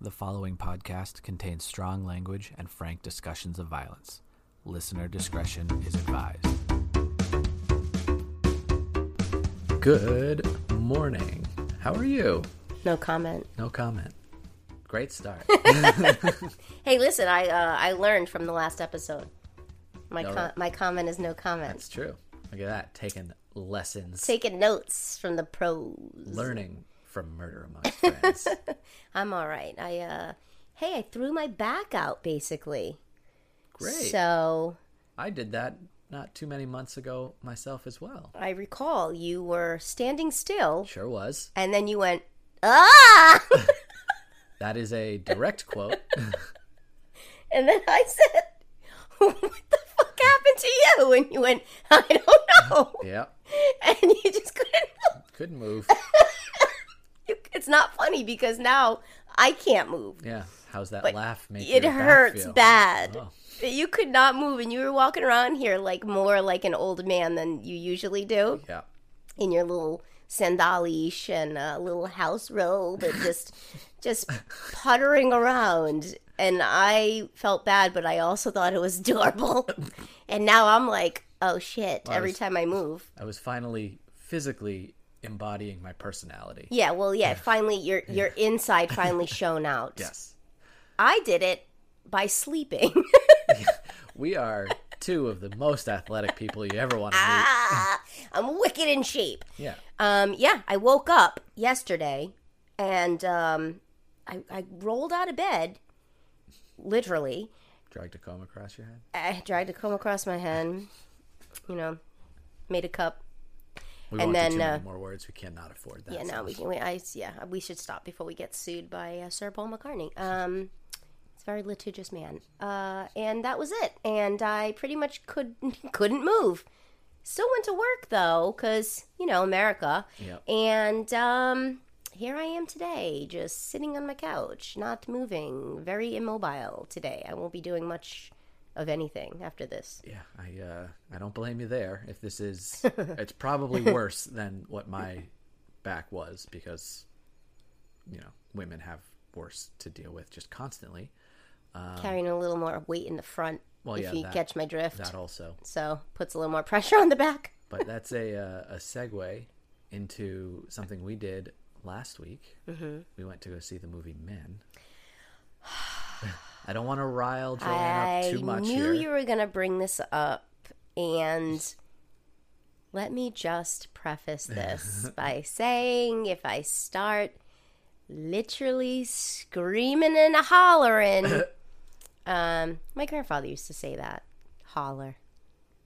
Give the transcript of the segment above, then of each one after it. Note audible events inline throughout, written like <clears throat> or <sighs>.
The following podcast contains strong language and frank discussions of violence. Listener discretion is advised. Good morning. How are you? No comment. No comment. Great start. <laughs> <laughs> Hey, listen, I uh, I learned from the last episode. My All com- right. my comment is no comment. That's true. Look at that. Taking lessons, Taking notes from the pros. learning from murder amongst friends. <laughs> I'm all right. I uh, hey, I threw my back out basically. Great. So I did that not too many months ago myself as well. I recall you were standing still, Sure was. and then you went ah, <laughs> That is a direct quote. <laughs> and then I said, "What the fuck happened to you?" And you went, "I don't know," yeah. and you just couldn't. Couldn't move. <laughs> It's not funny because now I can't move. Yeah. How's that laugh make It hurts bad. Oh. You could not move, and you were walking around here like more like an old man than you usually do Yeah. in your little sandalish and a little house robe, and just <laughs> just puttering around. And I felt bad, but I also thought it was adorable. <laughs> And now I'm like, oh shit! I Every was- time I move, I was finally physically embodying my personality. yeah. Well, yeah. <laughs> Finally, your your inside finally <laughs> shone out. Yes. I did it by sleeping. <laughs> We are two of the most athletic people you ever want to meet. ah, I'm wicked in shape. Yeah. Um, yeah, I woke up yesterday and um, I, I rolled out of bed, literally. Dragged a comb across your head. I dragged a comb across my head, you know, made a cup. We And then, uh, more words. We cannot afford that. Yeah, no, we can. We, I, yeah, we should stop before we get sued by uh, Sir Paul McCartney. Um, it's a very litigious man. Uh, and that was it. And I pretty much could <laughs> couldn't move. Still went to work though, cause you know America. Yep. And um, here I am today, just sitting on my couch, not moving, very immobile today. I won't be doing much of anything after this. Yeah, I uh, I don't blame you there. If this is, <laughs> it's probably worse than what my back was because, you know, women have worse to deal with just constantly. Carrying a little more weight in the front, Well, if yeah, you that- catch my drift. That also, So puts a little more <laughs> pressure on the back. but that's a uh, a segue into something we did last week. Mm-hmm. We went to go see the movie Men. I don't want to rile Joanne I up too much I knew here. you were going to bring this up, and let me just preface <laughs> this by saying if I start literally screaming and hollering, <coughs> um, my grandfather used to say that holler,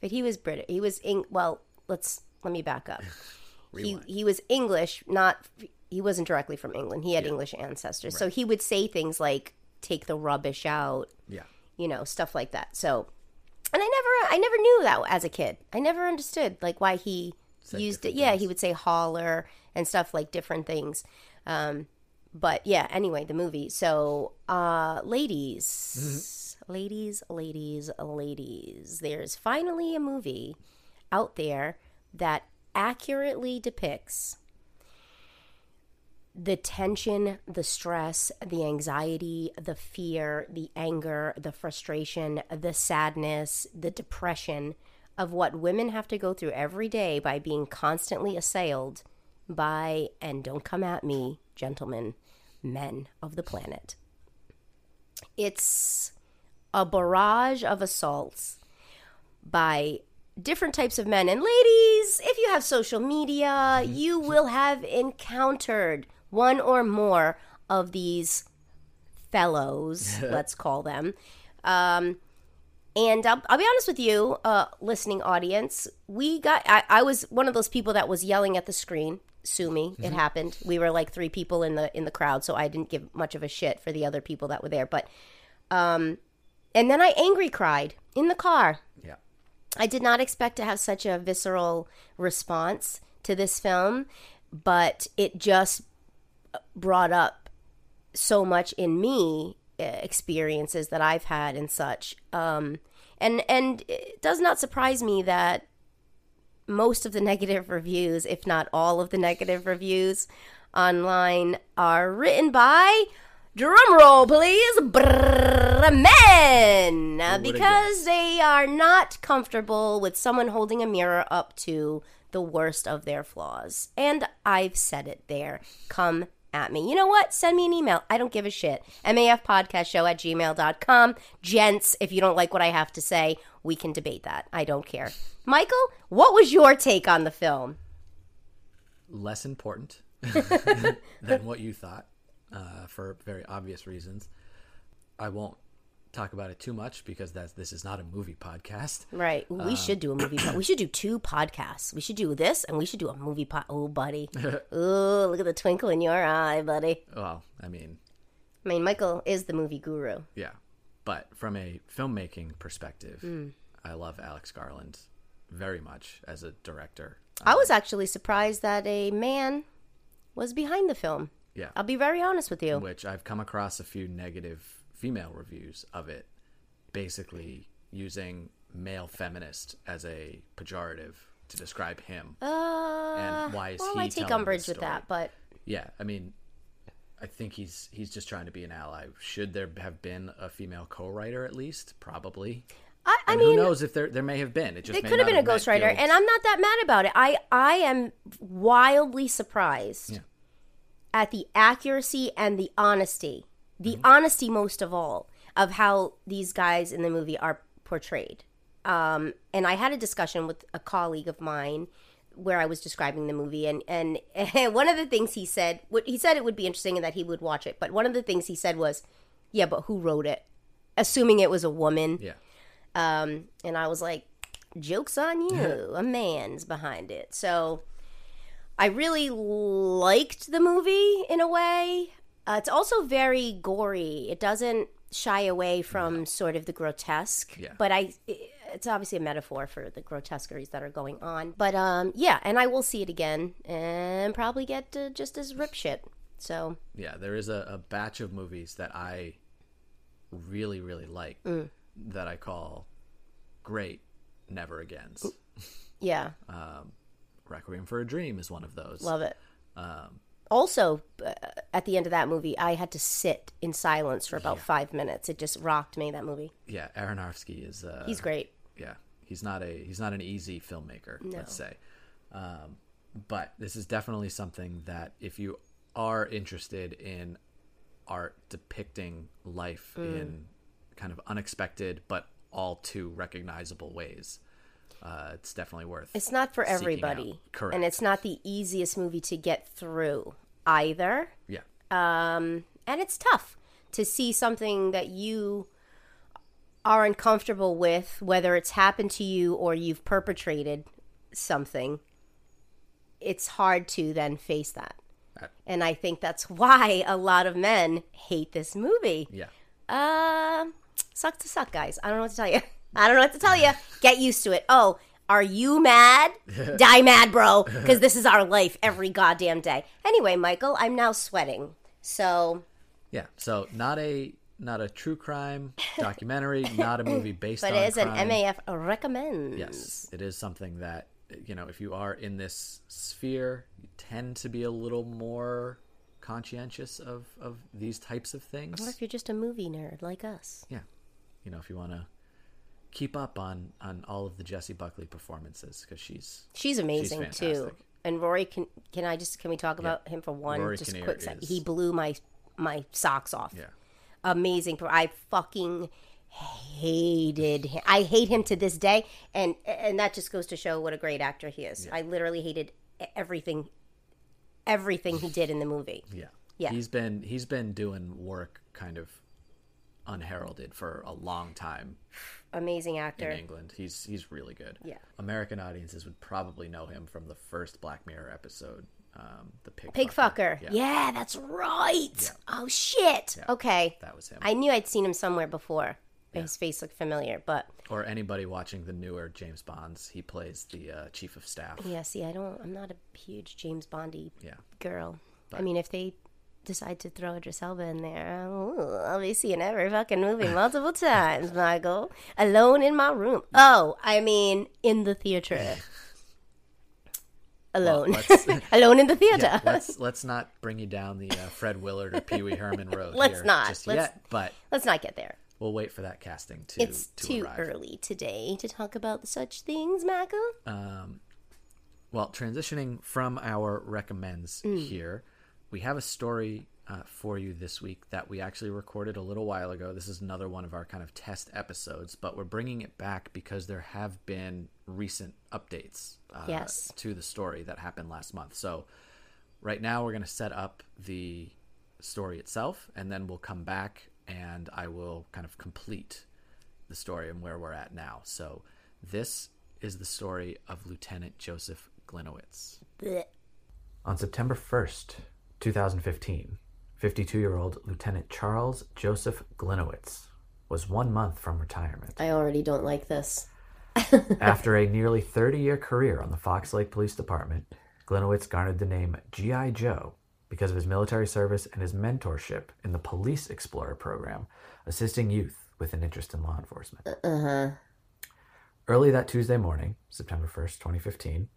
but he was British. He was Eng- well. Let's let me back up. <sighs> he he was English, not he wasn't directly from England. He had English ancestors, so he would say things like "take the rubbish out." yeah, you know, stuff like that. So, and I never, I never knew that as a kid. I never understood like why he Said used it. different Yeah, things. he would say holler and stuff like different things. Um, but yeah, anyway, the movie. So, uh, ladies, ladies, ladies, ladies, there's finally a movie out there that accurately depicts the tension, the stress, the anxiety, the fear, the anger, the frustration, the sadness, the depression of what women have to go through every day by being constantly assailed by, and don't come at me, gentlemen, men of the planet. It's a barrage of assaults by different types of men. And ladies, if you have social media, mm-hmm. you will have encountered one or more of these fellows, <laughs> let's call them. Um, and I'll, I'll be honest with you, uh, listening audience, we got, I, I was one of those people that was yelling at the screen. Sue me, it happened. We were like three people in the in the crowd, so I didn't give much of a shit for the other people that were there. But, um, and then I angry cried in the car. yeah. I did not expect to have such a visceral response to this film, but it just brought up so much in me uh, experiences that I've had and such. Um, and and it does not surprise me that most of the <laughs> negative reviews, if not all of the negative reviews online, are written by Drum roll, please. Brrr, men. Because they are not comfortable with someone holding a mirror up to the worst of their flaws. And I've said it there. Come at me. You know what? Send me an email. I don't give a shit. MAFpodcastshow at gmail.com. Gents, if you don't like what I have to say, we can debate that. I don't care. Michael, what was your take on the film? less important <laughs> <laughs> than what you thought uh, for very obvious reasons. I won't talk about it too much because that's this is not a movie podcast. Right. We um, should do a movie. Po- we should do two podcasts. We should do this, and we should do a movie. Po- oh, buddy. <laughs> oh, look at the twinkle in your eye, buddy. Well, I mean, I mean, Michael is the movie guru. yeah, but from a filmmaking perspective, mm. I love Alex Garland very much as a director. I um, was actually surprised that a man was behind the film. Yeah, I'll be very honest with you. which I've come across a few negative female reviews of it, basically using male feminist as a pejorative to describe him. Uh, And why is well, he I take umbrage with that, but Yeah, I mean, I think he's he's just trying to be an ally. Should there have been a female co-writer at least? Probably. I, I mean, who knows if there there may have been? It just It could have been a ghostwriter, and I'm not that mad about it. I I am wildly surprised Yeah. at the accuracy and the honesty, the Mm-hmm. honesty most of all, of how these guys in the movie are portrayed. Um, and I had a discussion with a colleague of mine where I was describing the movie, and and <laughs> one of the things he said, what he said it would be interesting and that he would watch it, but one of the things he said was, "Yeah, but who wrote it?" Assuming it was a woman. Yeah, Um, and I was like, joke's on you. a man's behind it. So I really liked the movie in a way. Uh, it's also very gory. It doesn't shy away from sort of the grotesque. Yeah. But I. It's obviously a metaphor for the grotesqueries that are going on. But um, yeah, and I will see it again and probably get uh, just as rip shit. So yeah. There is a, a batch of movies that I really really like Mm. that I call great never agains. yeah, <laughs> Requiem for a Dream is one of those. love it. Um, also uh, at the end of that movie i had to sit in silence for about five minutes. It just rocked me that movie. Yeah, Aronofsky is uh, he's great. Yeah he's not a he's not an easy filmmaker let's say. Um, but this is definitely something that if you are interested in art depicting life Mm. in kind of unexpected but all too recognizable ways uh, it's definitely worth it's not for everybody out. correct. and it's not the easiest movie to get through either. Yeah. Um, and it's tough to see something that you are uncomfortable with whether it's happened to you or you've perpetrated something. It's hard to then face that. Uh, and i think that's <laughs> why a lot of men hate this movie. Yeah. Uh, suck to suck, guys. I don't know what to tell you. <laughs> I don't know what to tell you. Get used to it. Oh, are you mad? <laughs> Die mad, bro. Because this is our life every goddamn day. Anyway, Michael, I'm now sweating. So, yeah so not a not a true crime <laughs> documentary not a movie based but on it is an. MAF recommends. Yes, it is something that you know if you are in this sphere, you tend to be a little more conscientious of of these types of things. What if you're just a movie nerd like us? Yeah, you know if you want to keep up on on all of the Jessie Buckley performances because she's She's amazing too. And Rory, can can I just can we talk about him for one Rory just Kinnear quick? sec? is- He blew my my socks off. yeah amazing. I fucking hated him. I hate him to this day, and and that just goes to show what a great actor he is. I literally hated everything, everything he did in the movie. <laughs> yeah Yeah. He's been he's been doing work kind of unheralded for a long time Amazing actor in. England. He's he's really good. Yeah. American audiences would probably know him from the first Black Mirror episode, um, the pig. Pig fucker. Yeah. Yeah. that's right. Oh shit. Okay. That was him. I knew I'd seen him somewhere before. His face looked familiar, but Or anybody watching the newer James Bonds, he plays the uh, chief of staff. yeah. See, I don't. I'm not a huge James Bondy Yeah. girl. I mean, if they decide to throw Idris Elba in there, ooh, I'll be seeing every fucking movie multiple <laughs> times, Michael. Alone in my room. Oh, I mean, in the theater. alone, let's- <laughs> alone in the theater. Yeah, let's <laughs> let's not bring you down the uh, Fred Willard or Pee Wee Herman road. Let's here not. just Let's- yet, but Let's not get there. we'll wait for that casting to It's to too arrive. early today to talk about such things, Mako. Well, transitioning from our recommends Mm. here, we have a story uh, for you this week that we actually recorded a little while ago. This is another one of our kind of test episodes, but we're bringing it back because there have been recent updates uh, Yes. to the story that happened last month. So, right now, we're going to set up the story itself, and then we'll come back and I will kind of complete the story and where we're at now. So, this is the story of Lieutenant Joseph Gliniewicz. Blech. On September 1st, 2015, 52 year old Lieutenant Charles Joseph Gliniewicz was one month from retirement. I already don't like this. <laughs> After a nearly 30 year career on the Fox Lake Police Department, Gliniewicz garnered the name G.I. Joe because of his military service and his mentorship in the Police Explorer program, assisting youth with an interest in law enforcement. Uh huh. Early that Tuesday morning, September 1st, 2015,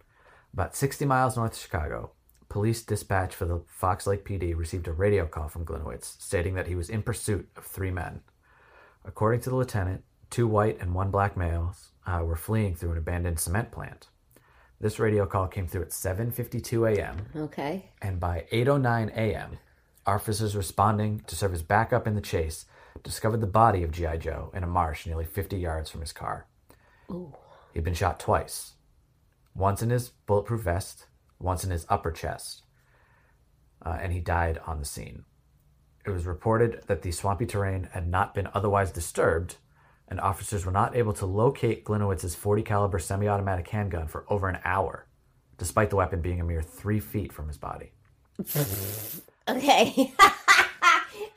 about 60 miles north of Chicago, police dispatch for the Fox Lake PD received a radio call from Gliniewicz stating that he was in pursuit of three men. According to the lieutenant, two white and one black males uh, were fleeing through an abandoned cement plant. This radio call came through at 7:52 a.m. Okay. and by 8:09 a.m., officers responding to serve as backup in the chase discovered the body of GI Joe in a marsh nearly 50 yards from his car. Ooh. He'd been shot twice, once in his bulletproof vest, once in his upper chest, uh, and he died on the scene. It was reported that the swampy terrain had not been otherwise disturbed, and officers were not able to locate Gliniewicz's 40 caliber semi-automatic handgun for over an hour, despite the weapon being a mere three feet from his body. <laughs> Okay. <laughs>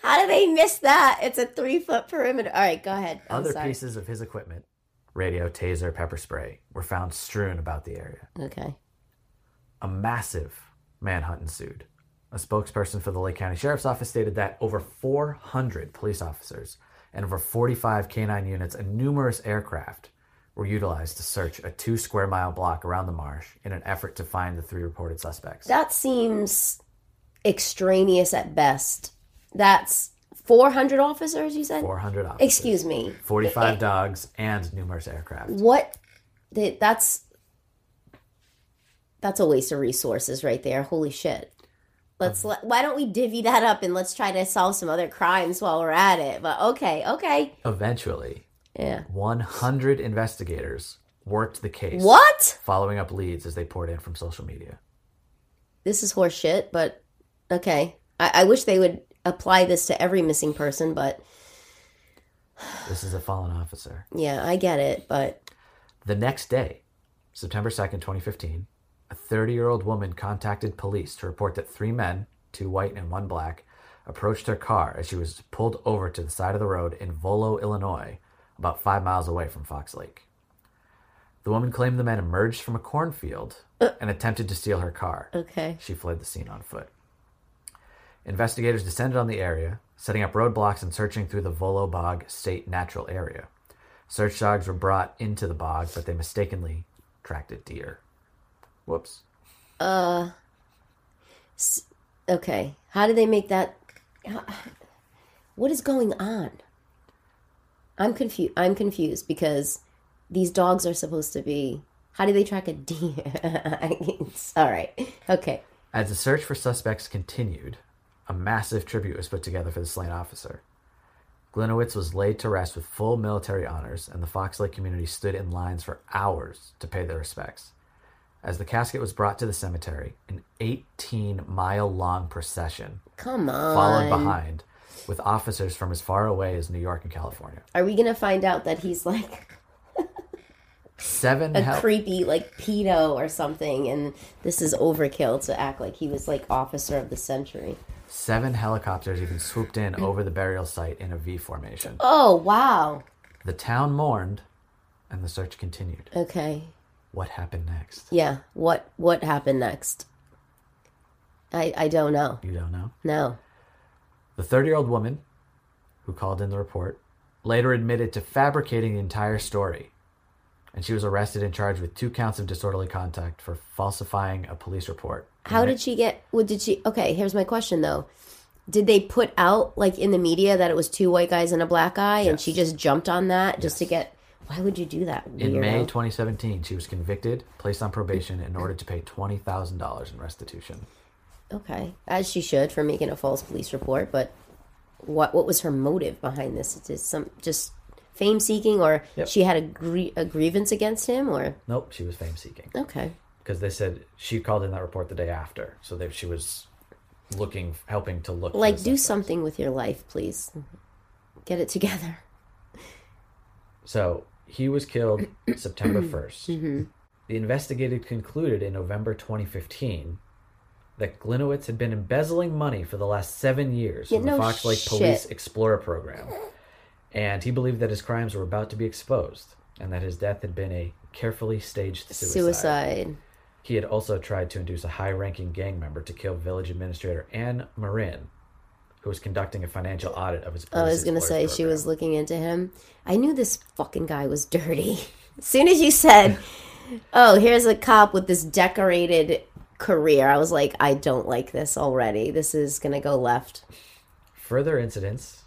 How do they miss that? It's a three foot perimeter. All right, go ahead. I'm Other sorry. pieces of his equipment, radio, taser, pepper spray, were found strewn about the area. Okay. A massive manhunt ensued. A spokesperson for the Lake County Sheriff's Office stated that over 400 police officers and over 45 canine units and numerous aircraft were utilized to search a two square mile block around the marsh in an effort to find the three reported suspects. That seems extraneous at best. That's 400 officers, you said? 400 officers, Excuse me. 45 eh, eh. dogs, and numerous aircraft. What? That's. That's a waste of resources right there. Holy shit. Let's um, let, why don't we divvy that up and let's try to solve some other crimes while we're at it. But okay, okay. Eventually, Yeah. 100 investigators worked the case. What? Following up leads as they poured in from social media. This is horseshit, but okay. I, I wish they would apply this to every missing person, but This is a fallen officer. yeah, I get it, but The next day, September 2nd, 2015, a 30 year old woman contacted police to report that three men, two white and one black, approached her car as she was pulled over to the side of the road in Volo, Illinois, about five miles away from Fox Lake. The woman claimed the men emerged from a cornfield and attempted to steal her car. okay. She fled the scene on foot. Investigators descended on the area, setting up roadblocks and searching through the Volo Bog State Natural Area. Search dogs were brought into the bog, but they mistakenly tracked a deer. Whoops. Uh. Okay. How do they make that What is going on? I'm confused. I'm confused because these dogs are supposed to be How do they track a deer? <laughs> All right. Okay. As the search for suspects continued, a massive tribute was put together for the slain officer. Gliniewicz was laid to rest with full military honors, and the Fox Lake community stood in lines for hours to pay their respects. As the casket was brought to the cemetery, an 18 mile long procession Come on. followed behind, with officers from as far away as New York and California. Are we gonna find out that he's like Seven <laughs> a hel- creepy like pedo or something, and this is overkill to act like he was like officer of the century? seven helicopters even swooped in <laughs> over the burial site in a V formation. Oh wow. The town mourned, and the search continued. Okay. What happened next? Yeah. What what happened next? I I don't know. You don't know? No. The 30 year old woman who called in the report later admitted to fabricating the entire story and she was arrested and charged with two counts of disorderly conduct for falsifying a police report. How did she get? What did she? Okay, here's my question though. Did they put out like in the media that it was two white guys and a black guy, and she just jumped on that just to get? Why would you do that? In? May 2017, she was convicted, placed on probation, and ordered to pay $20,000 in restitution. Okay, as she should for making a false police report. But what what was her motive behind this? Is some just fame seeking, or Yep. she had a, grie- a grievance against him, or Nope, she was fame seeking. okay, Because they said she called in that report the day after. So they, she was looking, helping to look. like do something with your life, please. Get it together. So he was killed September <clears throat> 1st. Mm-hmm. The investigator concluded in November 2015 that Gliniewicz had been embezzling money for the last seven years Yeah, from the no Fox Lake shit. Police Explorer program. And he believed that his crimes were about to be exposed and that his death had been a carefully staged suicide. Suicide. He had also tried to induce a high ranking gang member to kill village administrator Anne Marrin, who was conducting a financial audit of his I was gonna say she was looking into him. I knew this fucking guy was dirty. <laughs> As soon as you said, "Oh, here's a cop with this decorated career," I was like, "I don't like this already. This is gonna go left." Further incidents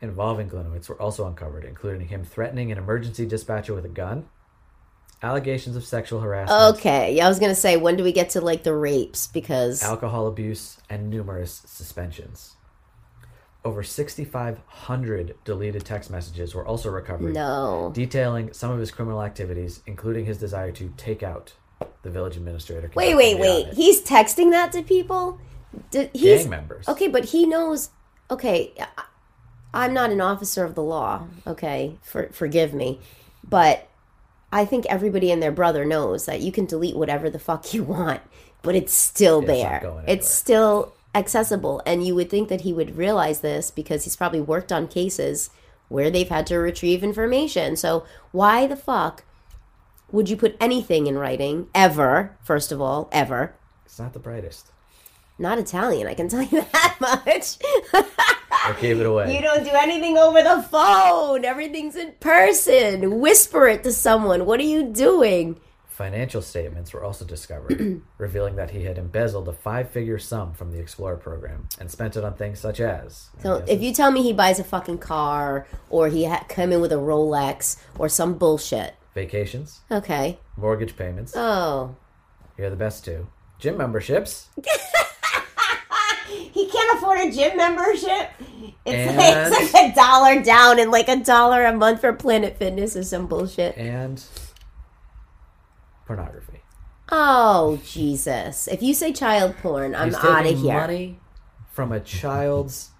involving Gliniewicz were also uncovered, including him threatening an emergency dispatcher with a gun, allegations of sexual harassment, Okay, yeah, I was gonna say, when do we get to like the rapes? Because alcohol abuse, and numerous suspensions. Over 6,500 deleted text messages were also recovered, no, detailing some of his criminal activities, including his desire to take out the village administrator. wait, wait, wait. audit. He's texting that to people. Did, he's Gang members. Okay, but he knows. Okay, I'm not an officer of the law. Okay, for, forgive me, but I think everybody and their brother knows that you can delete whatever the fuck you <laughs> want, but it's still it's there. It's still accessible, and you would think that he would realize this because he's probably worked on cases where they've had to retrieve information. So why the fuck would you put anything in writing ever? First of all, ever. It's not the brightest. Not Italian, I can tell you <laughs> that much. I gave it away. You don't do anything over the phone. Everything's in person. Whisper it to someone. What are you doing? Financial statements were also discovered, <clears throat> revealing that he had embezzled a five figure sum from the Explorer program and spent it on things such as. So if you tell me he buys a fucking car or he ha- come in with a Rolex or some bullshit, Vacations, okay. mortgage payments, Oh, you're the best two. Gym memberships, <laughs> he can't afford a gym membership. It's, like, it's like a dollar down and like a dollar a month for Planet Fitness or some bullshit. and pornography. Oh Jesus! If you say child porn, I'm out of here. money from a child's,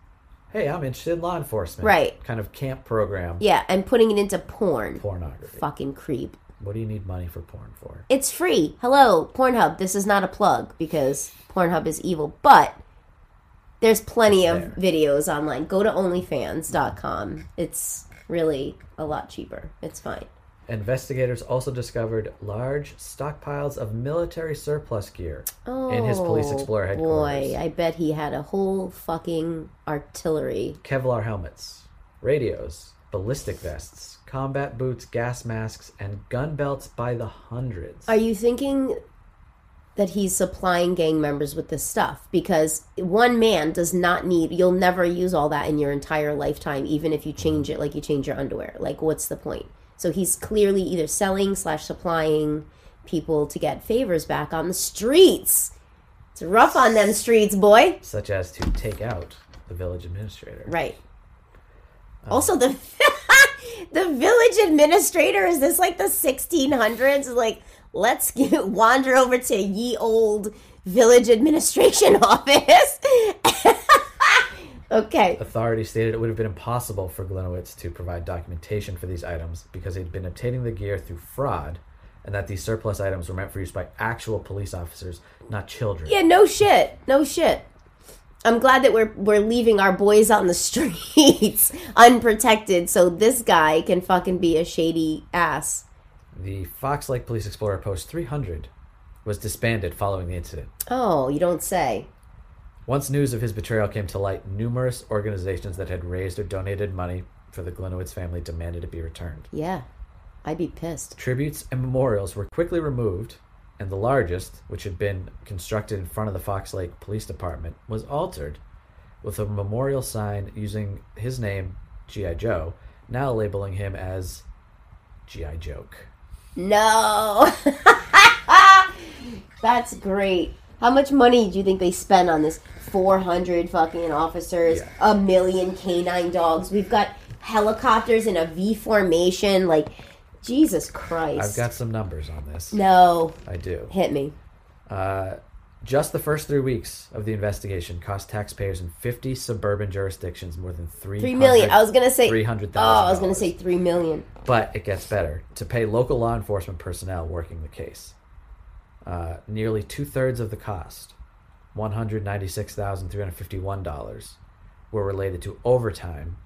hey, I'm interested in law enforcement. Right. Kind of camp program. Yeah, and putting it into porn. Pornography. Fucking creep. What do you need money for porn for? It's free. Hello, Pornhub. This is not a plug because Pornhub is evil, but there's plenty It's of videos online. Go to OnlyFans.com. It's really a lot cheaper. It's fine. Investigators also discovered large stockpiles of military surplus gear in his police Oh, explorer headquarters. Boy, I bet he had a whole fucking artillery. Kevlar helmets, radios, ballistic vests, combat boots, gas masks, and gun belts by the hundreds. Are you thinking that he's supplying gang members with this stuff? Because one man does not need, you'll never use all that in your entire lifetime, even if you change it like you change your underwear. Like, what's the point? So he's clearly either selling slash supplying people to get favors back on the streets. It's rough on them streets, boy. Such as to take out the village administrator. Right. Um, also, the <laughs> the village administrator is this like the 1600s? Like, let's <laughs> get, wander over to ye old village administration <laughs> office. Okay. Authorities stated it would have been impossible for Gliniewicz to provide documentation for these items because he'd been obtaining the gear through fraud and that these surplus items were meant for use by actual police officers, not children. Yeah, no shit. No shit. I'm glad that we're we're leaving our boys on the <laughs> streets unprotected so this guy can fucking be a shady ass. The Fox Lake Police Explorer Post 300 was disbanded following the incident. Oh, you don't say. Once news of his betrayal came to light, numerous organizations that had raised or donated money for the Gliniewicz family demanded it be returned. Yeah. I'd be pissed. Tributes and memorials were quickly removed, and the largest, which had been constructed in front of the Fox Lake Police Department, was altered with a memorial sign using his name, G.I. Joe, now labeling him as G.I. Joke. No. <laughs> That's great. How much money do you think they spend on this? 400 fucking officers, Yeah. a million canine dogs. We've got helicopters in a V formation. Like, Jesus Christ. I've got some numbers on this. No. I do. Hit me. Uh, just the first three weeks of the investigation cost taxpayers in 50 suburban jurisdictions more than three Three million. I was gonna say. $300,000. Oh, I was gonna say three million. But it gets better to pay local law enforcement personnel working the case. Uh, nearly two thirds of the cost, one hundred ninety-six thousand three hundred fifty-one dollars, were related to overtime,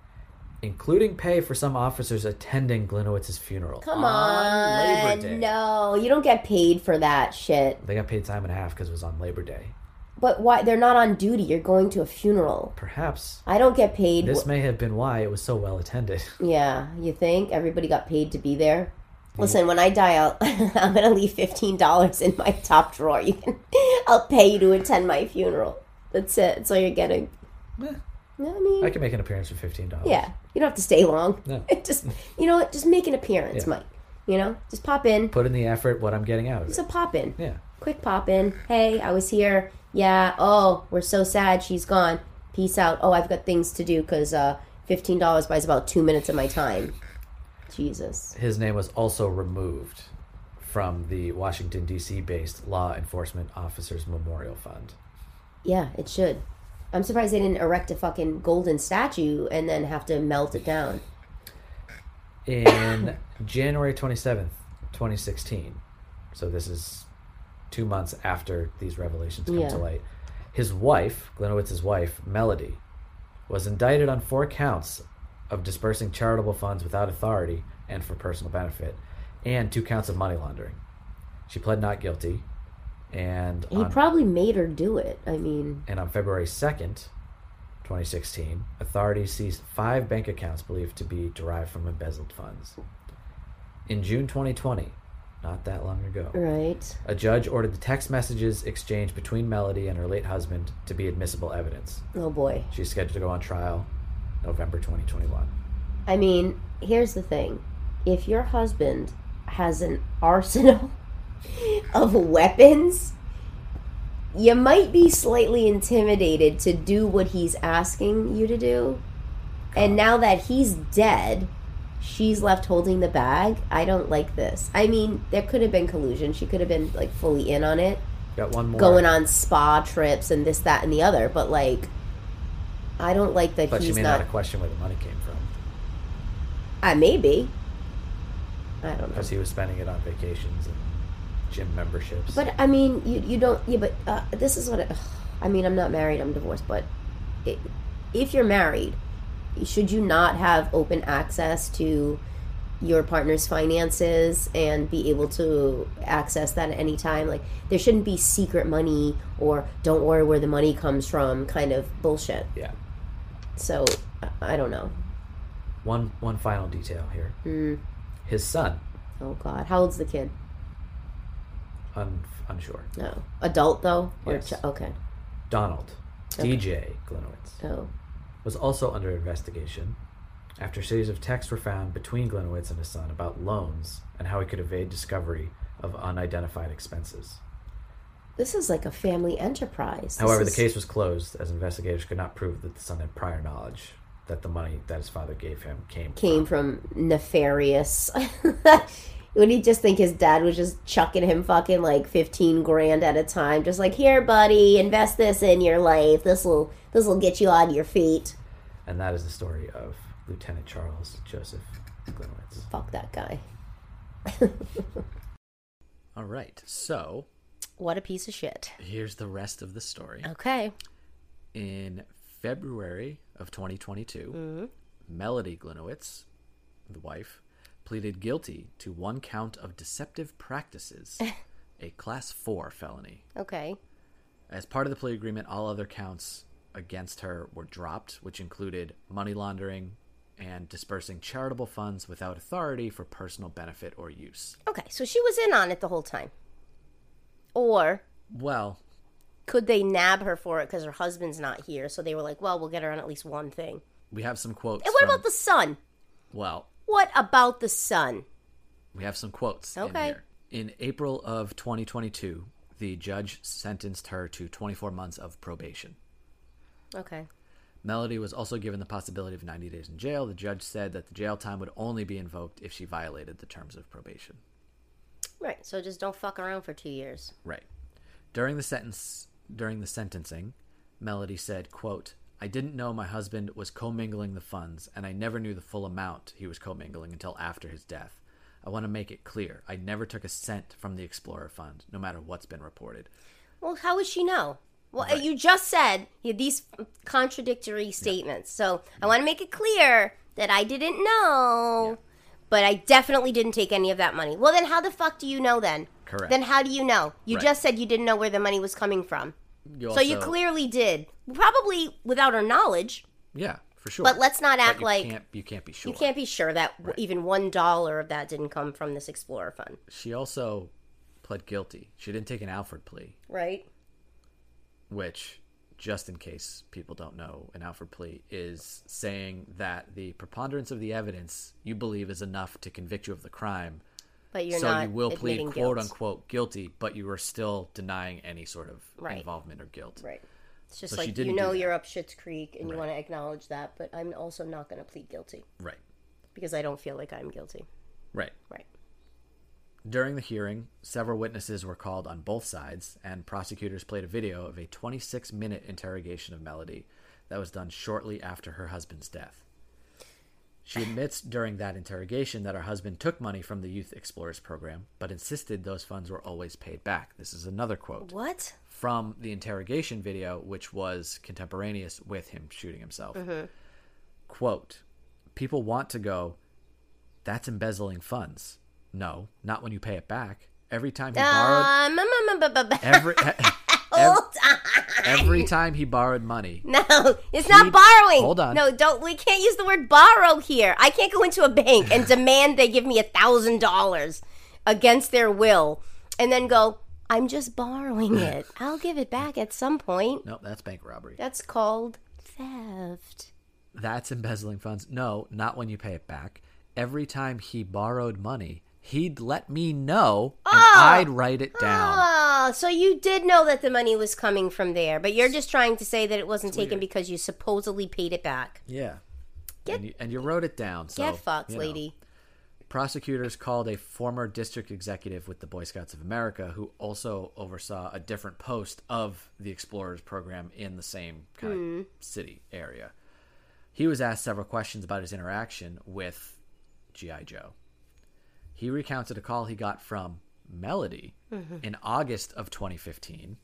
including pay for some officers attending Gliniewicz's funeral. Come on, Labor. Day. No, you don't get paid for that shit. They got paid time and a half because it was on Labor Day. But why? They're not on duty. You're going to a funeral. Perhaps I don't get paid. this may have been why it was so well attended. <laughs> Yeah, you think everybody got paid to be there? Listen, when I die, I'll, <laughs> I'm gonna leave fifteen dollars in my top drawer. You can, <laughs> I'll pay you to attend my funeral. That's it. That's all you're getting. Eh, I mean, I can make an appearance for fifteen dollars. yeah, you don't have to stay long. No. <laughs> just you know what? Just make an appearance, Yeah. Mike. You know, just pop in. Put in the effort. What I'm getting out of Just it. a pop in. Yeah. Quick pop in. Hey, I was here. Yeah. Oh, we're so sad. She's gone. Peace out. Oh, I've got things to do because uh, fifteen dollars buys about two minutes of my time. Jesus. his name was also removed from the Washington D.C. based Law Enforcement Officers Memorial Fund. Yeah, it should. I'm surprised they didn't erect a fucking golden statue and then have to melt it down. In <coughs> January 27th, 2016, so this is two months after these revelations come Yeah. to light, his wife, Gliniewicz's wife, Melody, was indicted on four counts of dispersing charitable funds without authority and for personal benefit, and two counts of money laundering. She pled not guilty, and He on probably made her do it. I mean, and on February 2nd, 2016, authorities seized five bank accounts believed to be derived from embezzled funds. In June 2020, not that long ago, right? a judge ordered the text messages exchanged between Melody and her late husband to be admissible evidence. Oh boy. She's scheduled to go on trial November 2021. I mean, here's the thing. If your husband has an arsenal <laughs> of weapons, you might be slightly intimidated to do what he's asking you to do. And now that he's dead, she's left holding the bag. I don't like this. I mean, there could have been collusion. She could have been like fully in on it, Got one more. going on spa trips and this, that, and the other. But like, I don't like that But she he's may not. not have questioned where the money came from I maybe. I don't know. because he was spending it on vacations and gym memberships. But I mean, you you don't. Yeah, but uh, this is what. It, I mean, I'm not married. I'm divorced. But it, if you're married, should you not have open access to your partner's finances and be able to access that at any time? Like, there shouldn't be secret money or don't worry where the money comes from kind of bullshit. yeah. So I- don't know. One one final detail here. Mm. His son, Oh God, how old's the kid? un, unsure. No, adult though. Or Yes. ch- okay. Donald, Okay. DJ Gliniewicz, Oh. was also under investigation after a series of texts were found between Gliniewicz and his son about loans and how he could evade discovery of unidentified expenses. This is like a family enterprise. This However, is- the case was closed as investigators could not prove that the son had prior knowledge that the money that his father gave him came came from. from nefarious. <laughs> Would he just think his dad was just chucking him fucking like fifteen grand at a time, just like here, buddy, invest this in your life. This will this will get you on your feet. And that is the story of Lieutenant Charles Joseph Gliniewicz. Fuck that guy. <laughs> All right, so What a piece of shit. here's the rest of the story. Okay. In February of 2022, mm-hmm. Melody Gliniewicz, the wife, pleaded guilty to one count of deceptive practices, <laughs> a class 4 felony. Okay. As part of the plea agreement, all other counts against her were dropped, which included money laundering, and dispersing charitable funds without authority for personal benefit or use. Okay, so she was in on it the whole time. Or Well, could they nab her for it because her husband's not here? So they were like, well, we'll get her on at least one thing. we have some quotes. And what from- about the son? Well, What about the son? we have some quotes in Okay. here. In April of 2022, the judge sentenced her to 24 months of probation. Okay. Melody was also given the possibility of 90 days in jail. The judge said that the jail time would only be invoked if she violated the terms of probation. Right. So just don't fuck around for two years. Right. During the sentence during the sentencing, Melody said, quote, I didn't know my husband was commingling the funds, and I never knew the full amount he was commingling until after his death. I want to make it clear. I never took a cent from the Explorer Fund, no matter what's been reported. Well, how would she know? Well, you just said you had these contradictory statements. So I want to make it clear that I didn't know, but I definitely didn't take any of that money. Well, then how the fuck do you know then? Correct. Then how do you know? You Right. just said you didn't know where the money was coming from. You so you also- clearly did. Probably without our knowledge, Yeah, for sure. but let's not act you like can't, you can't be sure. you can't be sure that w even one dollar of that didn't come from this Explorer fund. She also pled guilty. She didn't take an Alford plea, Right? which, just in case people don't know, an Alford plea is saying that the preponderance of the evidence you believe is enough to convict you of the crime. But you're so not you will plead admitting quote unquote guilty, but you are still denying any sort of Right. involvement or guilt. Right. It's just So like you know you're up Shit's Creek and you want to acknowledge that, but I'm also not going to plead guilty Right. because I don't feel like I'm guilty. Right. Right. During the hearing, several witnesses were called on both sides, and prosecutors played a video of a 26 minute interrogation of Melody that was done shortly after her husband's death. She admits during that interrogation that her husband took money from the Youth Explorers program, but insisted those funds were always paid back. This is another quote What? from the interrogation video, which was contemporaneous with him shooting himself. Mm-hmm. Quote, People want to go, that's embezzling funds. No, not when you pay it back. Every time he borrowed, Um, every, ev- hold on. every time he borrowed money, No, it's not borrowing. hold on. No, don't. We can't use the word borrow here. I can't go into a bank and <laughs> demand they give me a thousand dollars against their will, and then go. I'm just borrowing <laughs> it. I'll give it back at some point. no, that's bank robbery. That's called theft. That's embezzling funds. No, not when you pay it back. Every time he borrowed money, he'd let me know and oh! I'd write it down. Oh, so you did know that the money was coming from there, but you're just trying to say that it wasn't taken because you supposedly paid it back. Yeah. Get- and, you, and you wrote it down. So, Get fucked, you know. lady. Prosecutors called a former district executive with the Boy Scouts of America who also oversaw a different post of the Explorers program in the same kind hmm. of city area. He was asked several questions about his interaction with G.I. Joe. He recounted a call he got from Melody mm-hmm. in August of 2015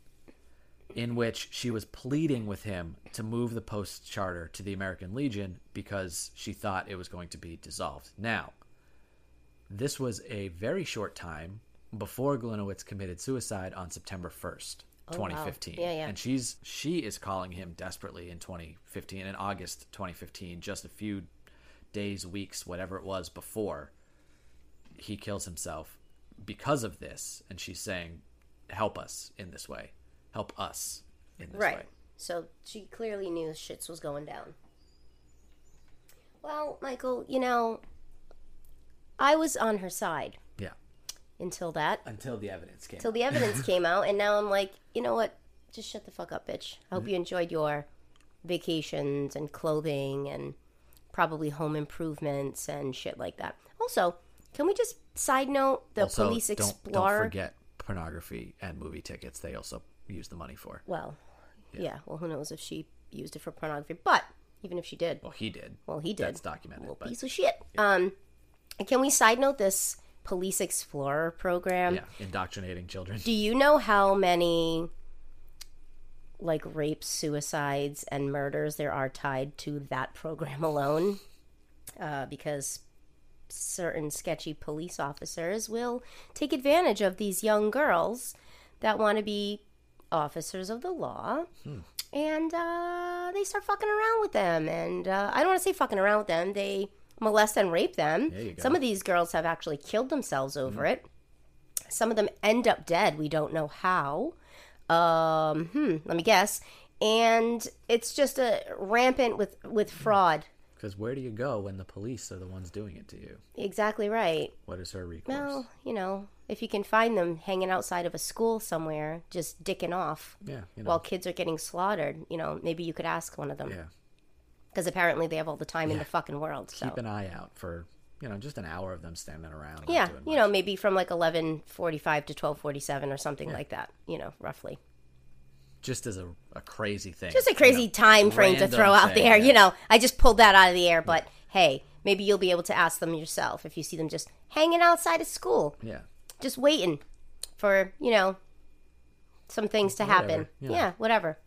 in which she was pleading with him to move the Post charter to the American Legion because she thought it was going to be dissolved. Now, this was a very short time before Gliniewicz committed suicide on September 1st, Oh, wow. 2015. Yeah, yeah. And she's she is calling him desperately in 2015 in August 2015, just a few days, weeks, whatever it was before he kills himself because of this and she's saying help us in this way. Help us in this Right. way. So she clearly knew shits was going down. Well, Michael, you know, I was on her side Yeah. until that, Until the evidence came. until the evidence <laughs> came out, and now I'm like, you know what? Just shut the fuck up, bitch. I hope mm-hmm. you enjoyed your vacations and clothing and probably home improvements and shit like that. Also, can we just side note the also, police don't, explorer? don't forget pornography and movie tickets. They also use the money for. Well, yeah. Well, who knows if she used it for pornography? But even if she did, Well, he did. well, he did. That's documented. Little But piece of shit. Um, can we side note this police explorer program? yeah, indoctrinating children. Do you know how many like rapes, suicides, and murders there are tied to that program alone? Uh, because certain sketchy police officers will take advantage of these young girls that want to be officers of the law and uh, they start fucking around with them. And uh, I don't want to say fucking around with them. They molest and rape them. There you go. Some of these girls have actually killed themselves over it. Some of them end up dead. We don't know how. Um, hmm, let me guess. And it's just a rampant with with fraud. Because where do you go when the police are the ones doing it to you? Exactly right. What is her recourse? Well, you know, if you can find them hanging outside of a school somewhere, just dicking off yeah, you know, while kids are getting slaughtered, you know, maybe you could ask one of them. yeah. Because apparently they have all the time in the fucking world. So Keep an eye out for you know just an hour of them standing around. yeah, you know, maybe from like eleven forty-five to twelve forty-seven or something like that. You know, roughly. Just as a, a crazy thing. Just a crazy you know, time frame to throw out there. yeah. You know, I just pulled that out of the air, but hey, maybe you'll be able to ask them yourself if you see them just hanging outside of school, Yeah, just waiting for you know some things to happen. Whatever, yeah. yeah, whatever.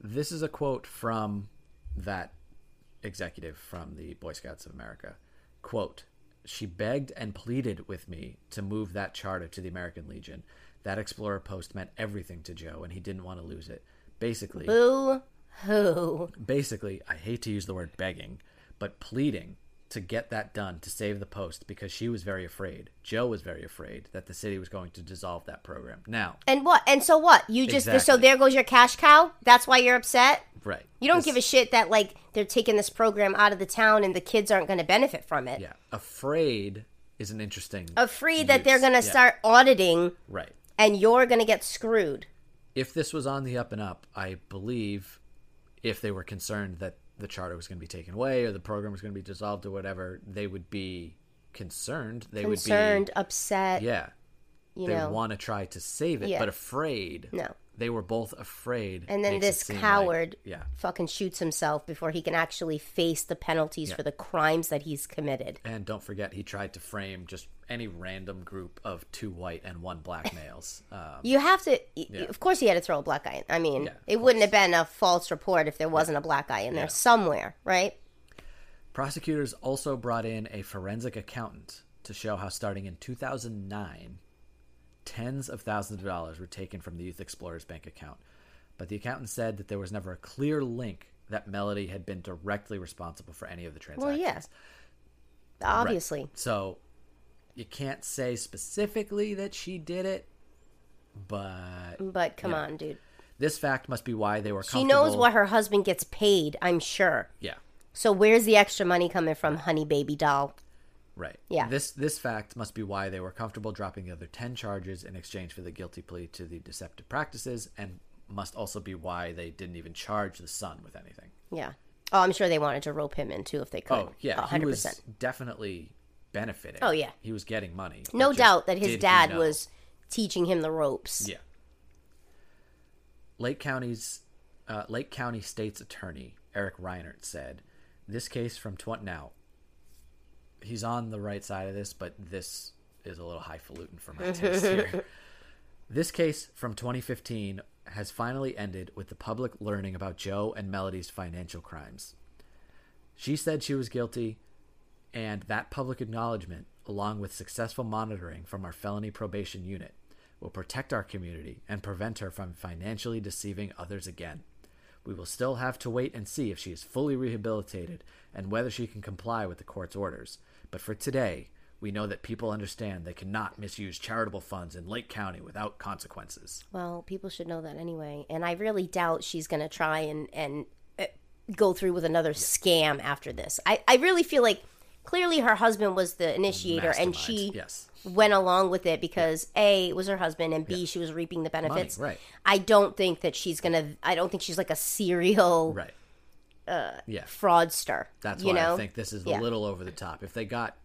this is a quote from that executive from the Boy Scouts of America. Quote: She begged and pleaded with me to move that charter to the American Legion. That Explorer post meant everything to Joe, and he didn't want to lose it. Basically, Boo hoo. basically, I hate to use the word begging, but pleading to get that done to save the post because she was very afraid. Joe was very afraid that the city was going to dissolve that program. Now, And what? And so what? You just so there goes your cash cow. That's why you're upset. right. You don't This- give a shit that like they're taking this program out of the town and the kids aren't going to benefit from it. Yeah, afraid is an interesting. Afraid that they're going to Yeah, start auditing Right. And you're going to get screwed. If this was on the up and up, I believe if they were concerned that the charter was going to be taken away or the program was going to be dissolved or whatever, they would be concerned. They Concerned, would be concerned, upset. yeah. you They know. want to try to save it, Yeah. but afraid. No. They were both afraid. And then this seem like- coward yeah. fucking shoots himself before he can actually face the penalties for the crimes that he's committed. And don't forget, he tried to frame just any random group of two white and one black <laughs> males. Um, You have to, of course, he had to throw a black guy in. I mean, Yeah, it wouldn't have been a false report if there wasn't a black guy in there somewhere, right? Prosecutors also brought in a forensic accountant to show how, starting in 2009, tens of thousands of dollars were taken from the Youth Explorers bank account. But the accountant said that there was never a clear link that Melody had been directly responsible for any of the transactions. Well, transactions. yeah. Obviously. So you can't say specifically that she did it, but But come on, dude. this fact must be why they were She knows what her husband gets paid, I'm sure. Yeah. So where's the extra money coming from, honey baby doll? Right. Yeah. This this fact must be why they were comfortable dropping the other ten charges in exchange for the guilty plea to the deceptive practices, and must also be why they didn't even charge the son with anything. Yeah. Oh, I'm sure they wanted to rope him in too if they could. Oh yeah, 100%. he was definitely benefiting. Oh, yeah. he was getting money. no doubt that his dad was teaching him the ropes. Yeah. Lake County's uh, Lake County State's Attorney Eric Rinehart said, "This case from tw- now, he's on the right side of this, but this is a little highfalutin for my taste here. <laughs> This case from 2015 has finally ended with the public learning about Joe and Melody's financial crimes. She said she was guilty, and that public acknowledgement, along with successful monitoring from our felony probation unit, will protect our community and prevent her from financially deceiving others again. We will still have to wait and see if she is fully rehabilitated and whether she can comply with the court's orders. But for today, we know that people understand they cannot misuse charitable funds in Lake County without consequences. Well, people should know that anyway. And I really doubt she's going to try and, and uh, go through with another scam after this. I, I really feel like clearly her husband was the initiator and she yes. went along with it because A, it was her husband and B, she was reaping the benefits. right. I don't think that she's going to, I don't think she's like a serial Right. Uh, yeah. fraudster. That's you why know? I think this is Yeah. a little over the top. If they got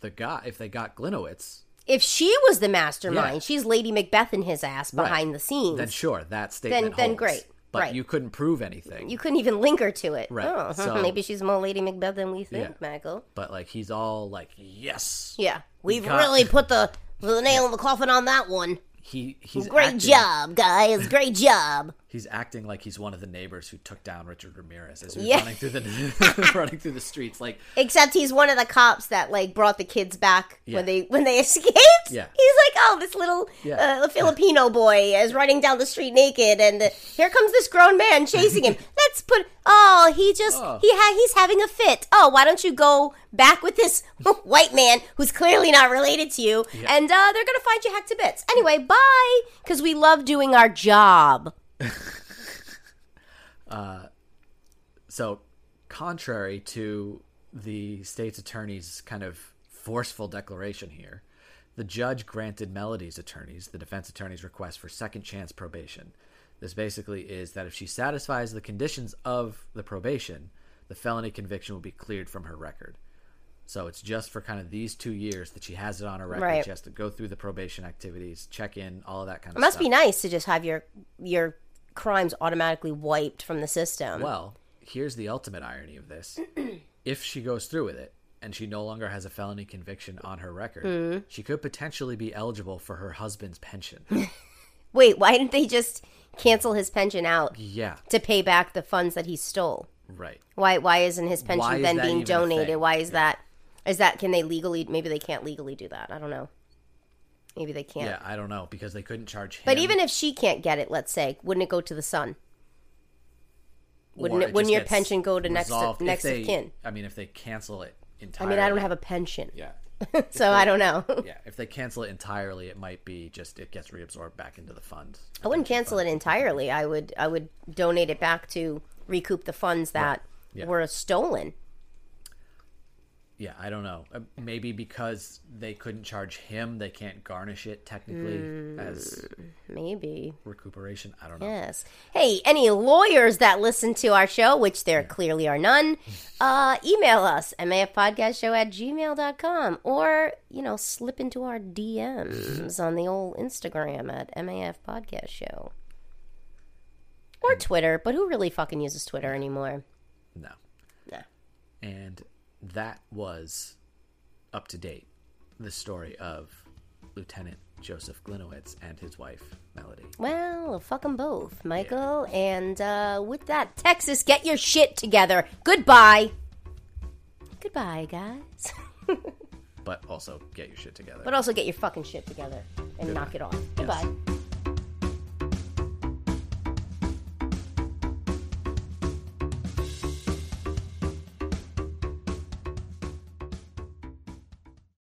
the guy, if they got Gliniewicz, If she was the mastermind, Yeah. she's Lady Macbeth in his ass behind the scenes. then sure, that statement then holds. great. But Right. you couldn't prove anything. you couldn't even link her to it. Right. Oh, So- maybe she's more Lady Macbeth than we think, Yeah. Michael. but like he's all like, yes, Yeah, we've got- really put the the nail in the coffin on that one. he he's Great acting- job, guys. Great job. He's acting like he's one of the neighbors who took down Richard Ramirez as he was Yeah. running through the <laughs> running through the streets. Like, Except he's one of the cops that like brought the kids back Yeah. when they when they <laughs> escaped. Yeah. He's like, oh, this little Yeah. uh, Filipino boy is running down the street naked, and uh, here comes this grown man chasing him. <laughs> Let's put. Oh, he just Oh. he ha- he's having a fit. Oh, why don't you go back with this white man who's clearly not related to you, and uh, they're gonna find you hacked to bits. Anyway, bye, because we love doing our job. <laughs> Uh, so contrary to the state's attorney's kind of forceful declaration here, the judge granted Melody's attorneys, the defense attorney's request for second chance probation. This basically is that if she satisfies the conditions of the probation, the felony conviction will be cleared from her record. So it's just for kind of these two years that she has it on her record. Right. She has to go through the probation activities, check in, all of that kind of stuff. It must stuff. be nice to just have your your crimes automatically wiped from the system. Well, here's the ultimate irony of this. <clears throat> if she goes through with it and she no longer has a felony conviction on her record, Hmm. she could potentially be eligible for her husband's pension. <laughs> Wait, why didn't they just cancel his pension out yeah, to pay back the funds that he stole? right. Why why isn't his pension Why then being donated? Why is that is that can they legally maybe they can't legally do that. I don't know. Maybe they can't. Yeah, I don't know because they couldn't charge him. But even if she can't get it, let's say, wouldn't it go to the son? wouldn't it- just wouldn't your pension go to next of- resolved if next of kin? I mean, if they cancel it entirely. I mean, I don't have a pension. Yeah. <laughs> so I don't know. <laughs> Yeah, if they cancel it entirely, it might be just it gets reabsorbed back into the fund. I wouldn't cancel it entirely. I would I would donate it back to recoup the funds that Yeah. were stolen. Yeah, I don't know. Uh, Maybe because they couldn't charge him, they can't garnish it technically Hmm. as Maybe. recuperation. I don't know. Yes. Hey, any lawyers that listen to our show, which there clearly are none, <laughs> uh, email us, mafpodcastshow at gmail.com, or, you know, slip into our DMs on the old Instagram at MAF Podcast Show. Or Twitter, but who really fucking uses Twitter anymore? No. Nah. And that was up to date. The story of Lieutenant Joseph Gliniewicz and his wife Melody. Well, fuck them both, Michael. And uh, with that, Texas, get your shit together. Goodbye. Goodbye, guys. <laughs> But also get your shit together. But also get your fucking shit together and knock it off. Goodbye.